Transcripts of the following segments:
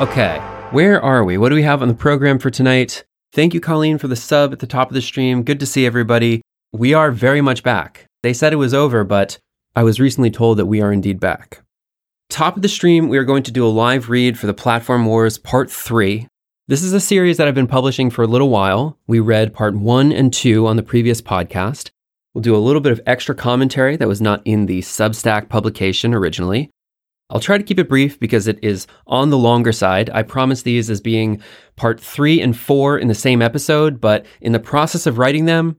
Okay, where are we? What do we have on the program for tonight? Thank you, Colleen, for the sub at the top of the stream. Good to see everybody. We are very much back. They said it was over, but I was recently told that we are indeed back. Top of the stream, we are going to do a live read for the Platform Wars Part 3. This is a series that I've been publishing for a little while. We read Part 1 and 2 on the previous podcast. We'll do a little bit of extra commentary that was not in the Substack publication originally. I'll try to keep it brief because it is on the longer side. I promise these as being part three and four in the same episode, but in the process of writing them,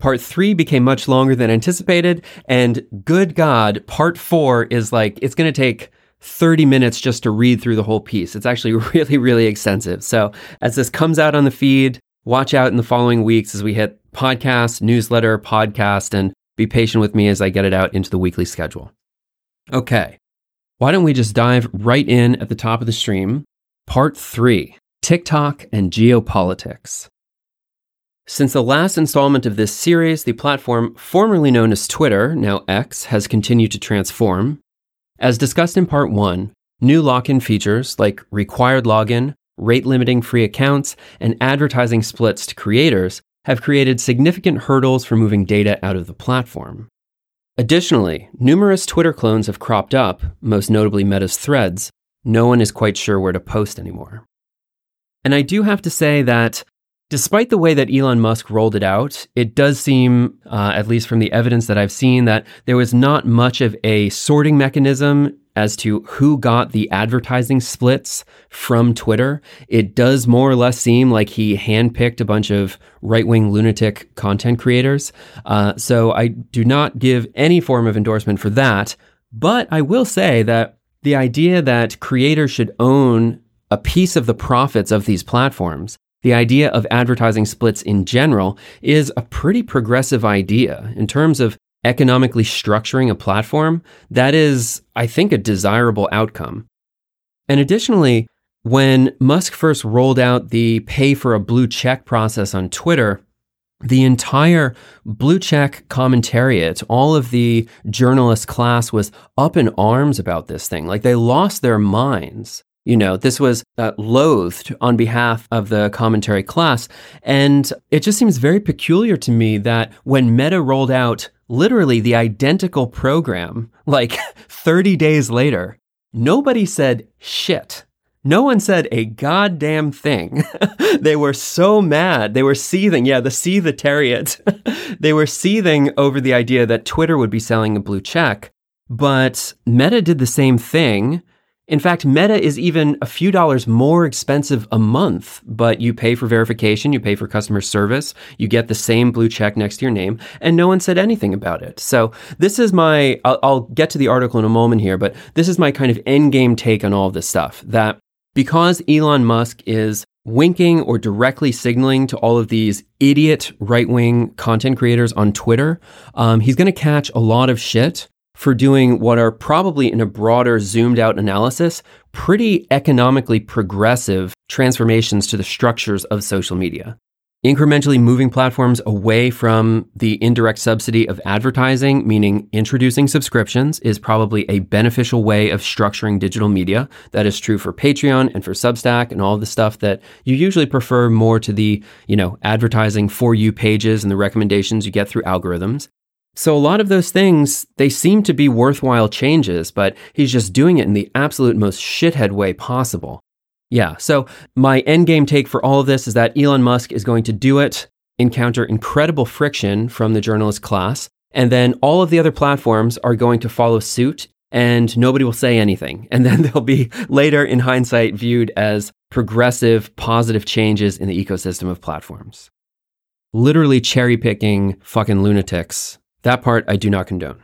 part three became much longer than anticipated. And good God, part four is like, it's going to take 30 minutes just to read through the whole piece. It's actually really, really extensive. So as this comes out on the feed, watch out in the following weeks as we hit podcast, newsletter, podcast, and be patient with me as I get it out into the weekly schedule. Okay. Why don't we just dive right in at the top of the stream? Part three TikTok and geopolitics. Since the last installment of this series, the platform formerly known as Twitter, now X, has continued to transform. As discussed in part one, new lock in features like required login, rate limiting free accounts, and advertising splits to creators have created significant hurdles for moving data out of the platform. Additionally, numerous Twitter clones have cropped up, most notably Meta's threads. No one is quite sure where to post anymore. And I do have to say that despite the way that Elon Musk rolled it out, it does seem, uh, at least from the evidence that I've seen, that there was not much of a sorting mechanism as to who got the advertising splits from Twitter. It does more or less seem like he handpicked a bunch of right wing lunatic content creators. Uh, so I do not give any form of endorsement for that. But I will say that the idea that creators should own a piece of the profits of these platforms the idea of advertising splits in general is a pretty progressive idea in terms of economically structuring a platform. That is, I think, a desirable outcome. And additionally, when Musk first rolled out the pay for a blue check process on Twitter, the entire blue check commentariat, all of the journalist class was up in arms about this thing. Like they lost their minds. You know, this was uh, loathed on behalf of the commentary class. And it just seems very peculiar to me that when Meta rolled out literally the identical program, like 30 days later, nobody said shit. No one said a goddamn thing. they were so mad. They were seething. Yeah, the seethetariat. they were seething over the idea that Twitter would be selling a blue check. But Meta did the same thing. In fact, Meta is even a few dollars more expensive a month, but you pay for verification, you pay for customer service, you get the same blue check next to your name, and no one said anything about it. So, this is my, I'll, I'll get to the article in a moment here, but this is my kind of end game take on all of this stuff that because Elon Musk is winking or directly signaling to all of these idiot right wing content creators on Twitter, um, he's going to catch a lot of shit for doing what are probably in a broader, zoomed out analysis, pretty economically progressive transformations to the structures of social media. Incrementally moving platforms away from the indirect subsidy of advertising, meaning introducing subscriptions, is probably a beneficial way of structuring digital media. That is true for Patreon and for Substack and all the stuff that you usually prefer more to the, you know, advertising for you pages and the recommendations you get through algorithms. So a lot of those things, they seem to be worthwhile changes, but he's just doing it in the absolute most shithead way possible. Yeah, so my endgame take for all of this is that Elon Musk is going to do it, encounter incredible friction from the journalist class, and then all of the other platforms are going to follow suit and nobody will say anything. And then they'll be later in hindsight viewed as progressive, positive changes in the ecosystem of platforms. Literally cherry picking fucking lunatics that part I do not condone.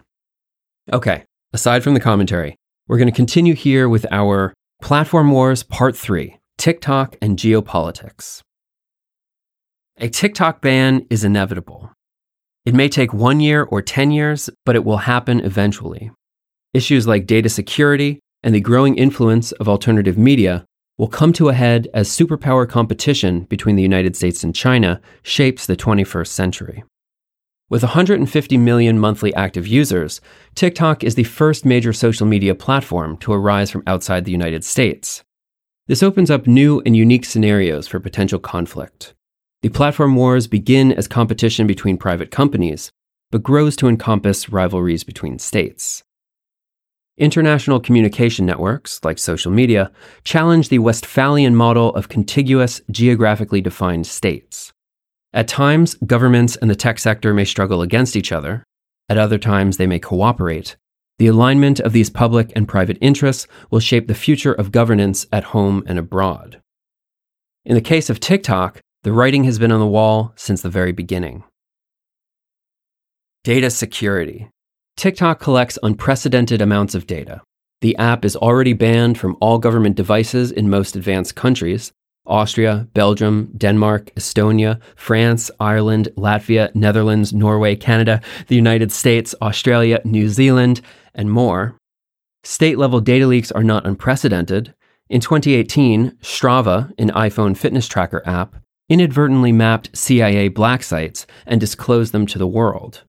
Okay, aside from the commentary, we're going to continue here with our Platform Wars Part 3 TikTok and Geopolitics. A TikTok ban is inevitable. It may take one year or 10 years, but it will happen eventually. issues like data security and the growing influence of alternative media will come to a head as superpower competition between the United States and China shapes the 21st century. With 150 million monthly active users, TikTok is the first major social media platform to arise from outside the United States. This opens up new and unique scenarios for potential conflict. The platform wars begin as competition between private companies, but grows to encompass rivalries between states. International communication networks, like social media, challenge the Westphalian model of contiguous, geographically defined states. At times, governments and the tech sector may struggle against each other. At other times, they may cooperate. The alignment of these public and private interests will shape the future of governance at home and abroad. In the case of TikTok, the writing has been on the wall since the very beginning. Data security. TikTok collects unprecedented amounts of data. The app is already banned from all government devices in most advanced countries Austria, Belgium, Denmark, Estonia, France, Ireland, Latvia, Netherlands, Norway, Canada, the United States, Australia, New Zealand, and more. State level data leaks are not unprecedented. In 2018, Strava, an iPhone fitness tracker app, inadvertently mapped CIA black sites and disclosed them to the world.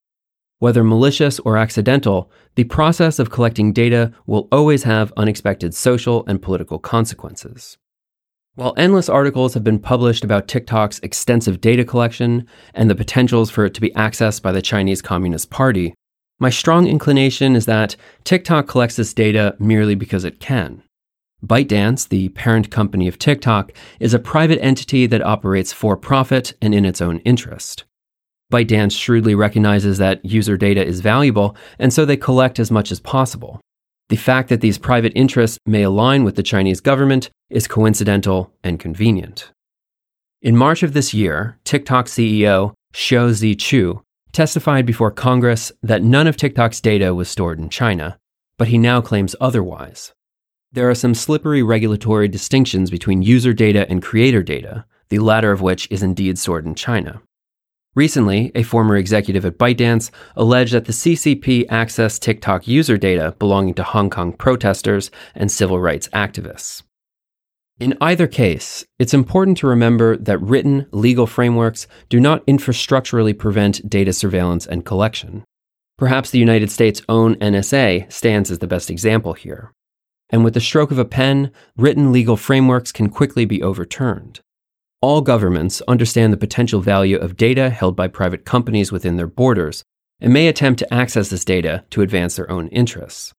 Whether malicious or accidental, the process of collecting data will always have unexpected social and political consequences. While endless articles have been published about TikTok's extensive data collection and the potentials for it to be accessed by the Chinese Communist Party, my strong inclination is that TikTok collects this data merely because it can. ByteDance, the parent company of TikTok, is a private entity that operates for profit and in its own interest. ByteDance shrewdly recognizes that user data is valuable, and so they collect as much as possible. The fact that these private interests may align with the Chinese government is coincidental and convenient. In March of this year, TikTok CEO Shou Zi Chew testified before Congress that none of TikTok's data was stored in China, but he now claims otherwise. There are some slippery regulatory distinctions between user data and creator data, the latter of which is indeed stored in China. Recently, a former executive at ByteDance alleged that the CCP accessed TikTok user data belonging to Hong Kong protesters and civil rights activists. In either case, it's important to remember that written legal frameworks do not infrastructurally prevent data surveillance and collection. Perhaps the United States' own NSA stands as the best example here. And with the stroke of a pen, written legal frameworks can quickly be overturned. All governments understand the potential value of data held by private companies within their borders and may attempt to access this data to advance their own interests.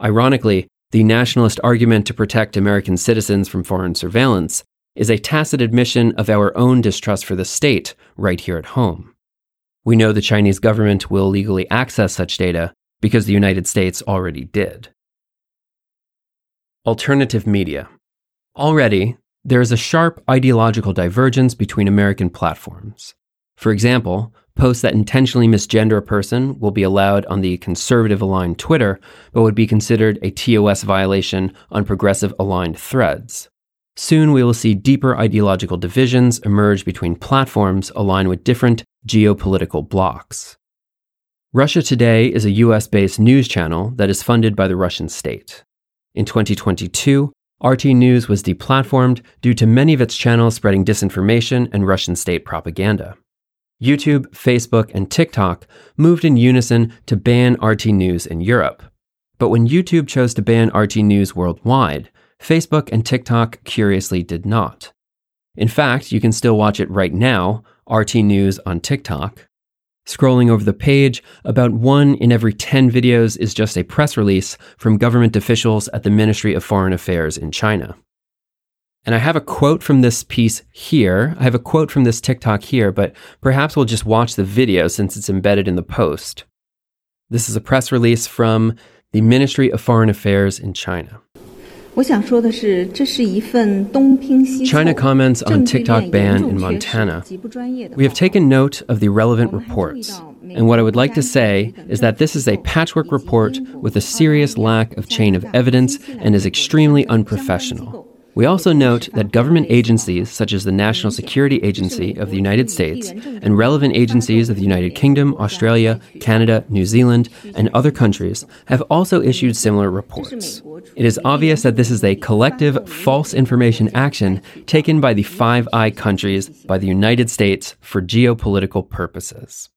Ironically, the nationalist argument to protect American citizens from foreign surveillance is a tacit admission of our own distrust for the state right here at home. We know the Chinese government will legally access such data because the United States already did. Alternative media. Already, there is a sharp ideological divergence between American platforms. For example, posts that intentionally misgender a person will be allowed on the conservative aligned Twitter, but would be considered a TOS violation on progressive aligned threads. Soon we will see deeper ideological divisions emerge between platforms aligned with different geopolitical blocs. Russia Today is a US based news channel that is funded by the Russian state. In 2022, RT News was deplatformed due to many of its channels spreading disinformation and Russian state propaganda. YouTube, Facebook, and TikTok moved in unison to ban RT News in Europe. But when YouTube chose to ban RT News worldwide, Facebook and TikTok curiously did not. In fact, you can still watch it right now, RT News on TikTok, Scrolling over the page, about one in every 10 videos is just a press release from government officials at the Ministry of Foreign Affairs in China. And I have a quote from this piece here. I have a quote from this TikTok here, but perhaps we'll just watch the video since it's embedded in the post. This is a press release from the Ministry of Foreign Affairs in China. China comments on TikTok ban in Montana. We have taken note of the relevant reports. And what I would like to say is that this is a patchwork report with a serious lack of chain of evidence and is extremely unprofessional. We also note that government agencies such as the National Security Agency of the United States and relevant agencies of the United Kingdom, Australia, Canada, New Zealand, and other countries have also issued similar reports. It is obvious that this is a collective false information action taken by the Five Eye countries by the United States for geopolitical purposes.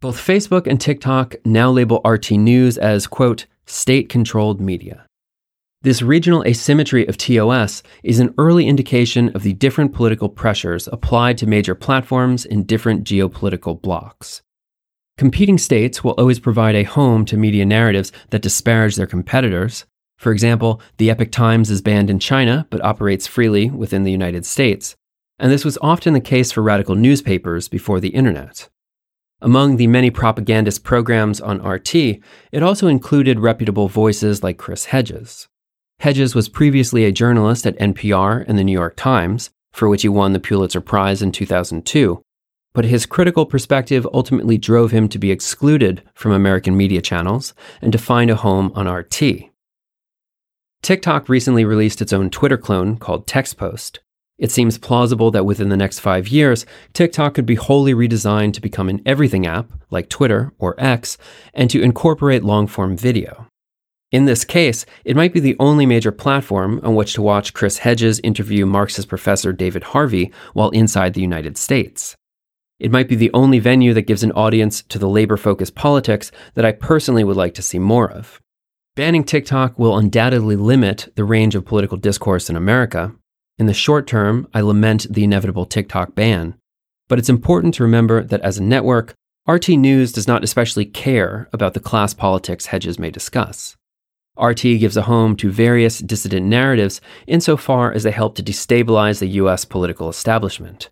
Both Facebook and TikTok now label RT News as, quote, state controlled media. This regional asymmetry of TOS is an early indication of the different political pressures applied to major platforms in different geopolitical blocs. Competing states will always provide a home to media narratives that disparage their competitors. For example, the Epoch Times is banned in China but operates freely within the United States. And this was often the case for radical newspapers before the internet. Among the many propagandist programs on RT, it also included reputable voices like Chris Hedges. Hedges was previously a journalist at NPR and the New York Times, for which he won the Pulitzer Prize in 2002, but his critical perspective ultimately drove him to be excluded from American media channels and to find a home on RT. TikTok recently released its own Twitter clone called TextPost. It seems plausible that within the next five years, TikTok could be wholly redesigned to become an everything app, like Twitter or X, and to incorporate long form video. In this case, it might be the only major platform on which to watch Chris Hedges interview Marxist professor David Harvey while inside the United States. It might be the only venue that gives an audience to the labor focused politics that I personally would like to see more of. Banning TikTok will undoubtedly limit the range of political discourse in America. In the short term, I lament the inevitable TikTok ban. But it's important to remember that as a network, RT News does not especially care about the class politics Hedges may discuss. RT gives a home to various dissident narratives insofar as they help to destabilize the US political establishment.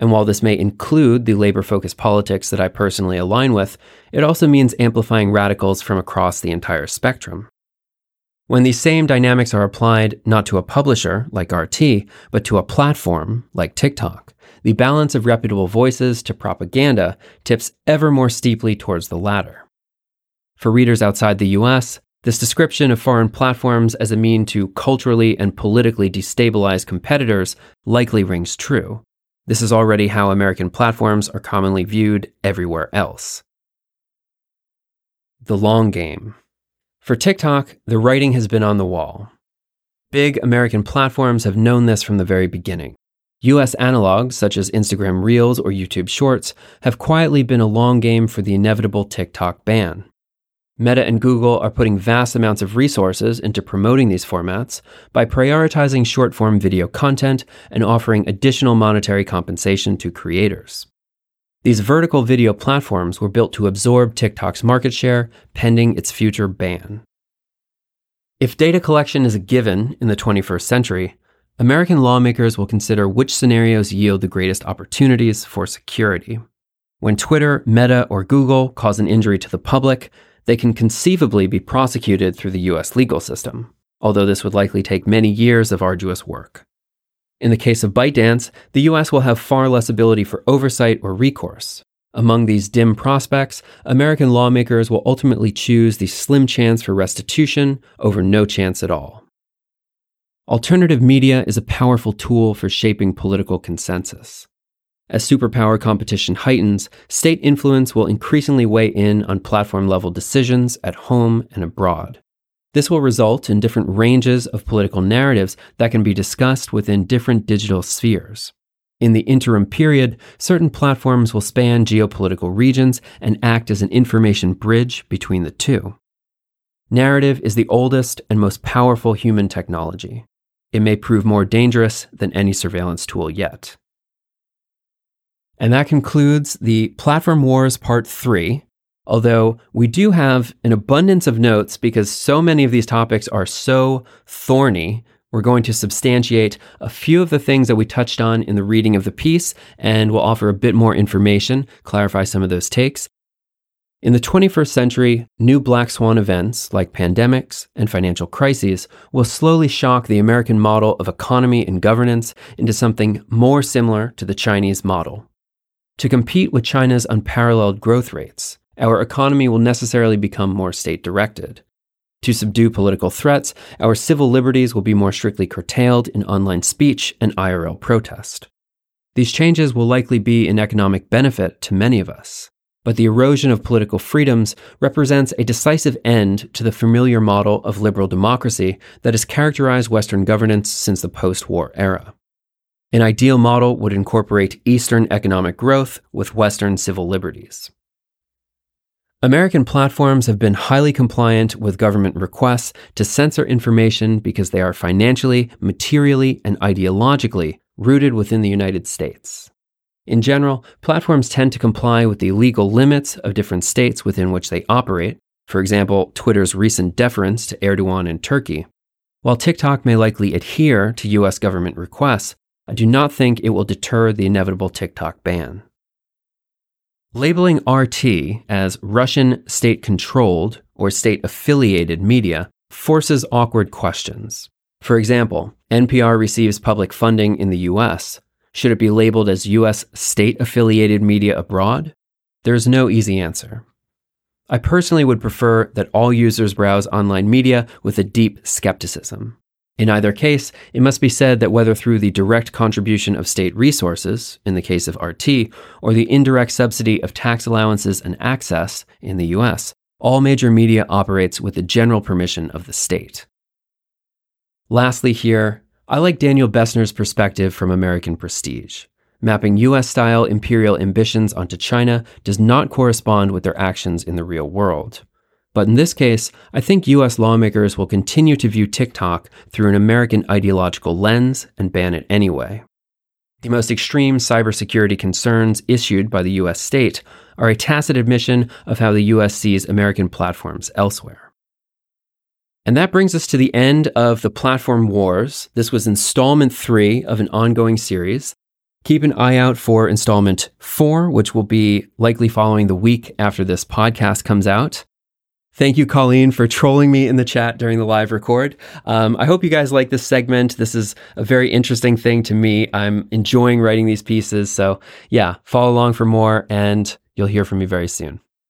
And while this may include the labor focused politics that I personally align with, it also means amplifying radicals from across the entire spectrum. When these same dynamics are applied not to a publisher like RT, but to a platform like TikTok, the balance of reputable voices to propaganda tips ever more steeply towards the latter. For readers outside the US, this description of foreign platforms as a mean to culturally and politically destabilize competitors likely rings true. This is already how American platforms are commonly viewed everywhere else. The long game. For TikTok, the writing has been on the wall. Big American platforms have known this from the very beginning. US analogs, such as Instagram Reels or YouTube Shorts, have quietly been a long game for the inevitable TikTok ban. Meta and Google are putting vast amounts of resources into promoting these formats by prioritizing short form video content and offering additional monetary compensation to creators. These vertical video platforms were built to absorb TikTok's market share pending its future ban. If data collection is a given in the 21st century, American lawmakers will consider which scenarios yield the greatest opportunities for security. When Twitter, Meta, or Google cause an injury to the public, they can conceivably be prosecuted through the US legal system, although this would likely take many years of arduous work. In the case of ByteDance, the US will have far less ability for oversight or recourse. Among these dim prospects, American lawmakers will ultimately choose the slim chance for restitution over no chance at all. Alternative media is a powerful tool for shaping political consensus. As superpower competition heightens, state influence will increasingly weigh in on platform level decisions at home and abroad. This will result in different ranges of political narratives that can be discussed within different digital spheres. In the interim period, certain platforms will span geopolitical regions and act as an information bridge between the two. Narrative is the oldest and most powerful human technology. It may prove more dangerous than any surveillance tool yet. And that concludes the Platform Wars Part 3. Although we do have an abundance of notes because so many of these topics are so thorny, we're going to substantiate a few of the things that we touched on in the reading of the piece, and we'll offer a bit more information, clarify some of those takes. In the 21st century, new black swan events like pandemics and financial crises will slowly shock the American model of economy and governance into something more similar to the Chinese model. To compete with China's unparalleled growth rates, our economy will necessarily become more state directed. To subdue political threats, our civil liberties will be more strictly curtailed in online speech and IRL protest. These changes will likely be an economic benefit to many of us, but the erosion of political freedoms represents a decisive end to the familiar model of liberal democracy that has characterized Western governance since the post war era. An ideal model would incorporate Eastern economic growth with Western civil liberties. American platforms have been highly compliant with government requests to censor information because they are financially, materially, and ideologically rooted within the United States. In general, platforms tend to comply with the legal limits of different states within which they operate, for example, Twitter's recent deference to Erdogan in Turkey. While TikTok may likely adhere to US government requests, I do not think it will deter the inevitable TikTok ban. Labeling RT as Russian state controlled or state affiliated media forces awkward questions. For example, NPR receives public funding in the US. Should it be labeled as US state affiliated media abroad? There is no easy answer. I personally would prefer that all users browse online media with a deep skepticism. In either case, it must be said that whether through the direct contribution of state resources, in the case of RT, or the indirect subsidy of tax allowances and access, in the US, all major media operates with the general permission of the state. Lastly, here, I like Daniel Bessner's perspective from American Prestige. Mapping US style imperial ambitions onto China does not correspond with their actions in the real world. But in this case, I think US lawmakers will continue to view TikTok through an American ideological lens and ban it anyway. The most extreme cybersecurity concerns issued by the US state are a tacit admission of how the US sees American platforms elsewhere. And that brings us to the end of the Platform Wars. This was installment three of an ongoing series. Keep an eye out for installment four, which will be likely following the week after this podcast comes out. Thank you, Colleen, for trolling me in the chat during the live record. Um, I hope you guys like this segment. This is a very interesting thing to me. I'm enjoying writing these pieces. So, yeah, follow along for more, and you'll hear from me very soon.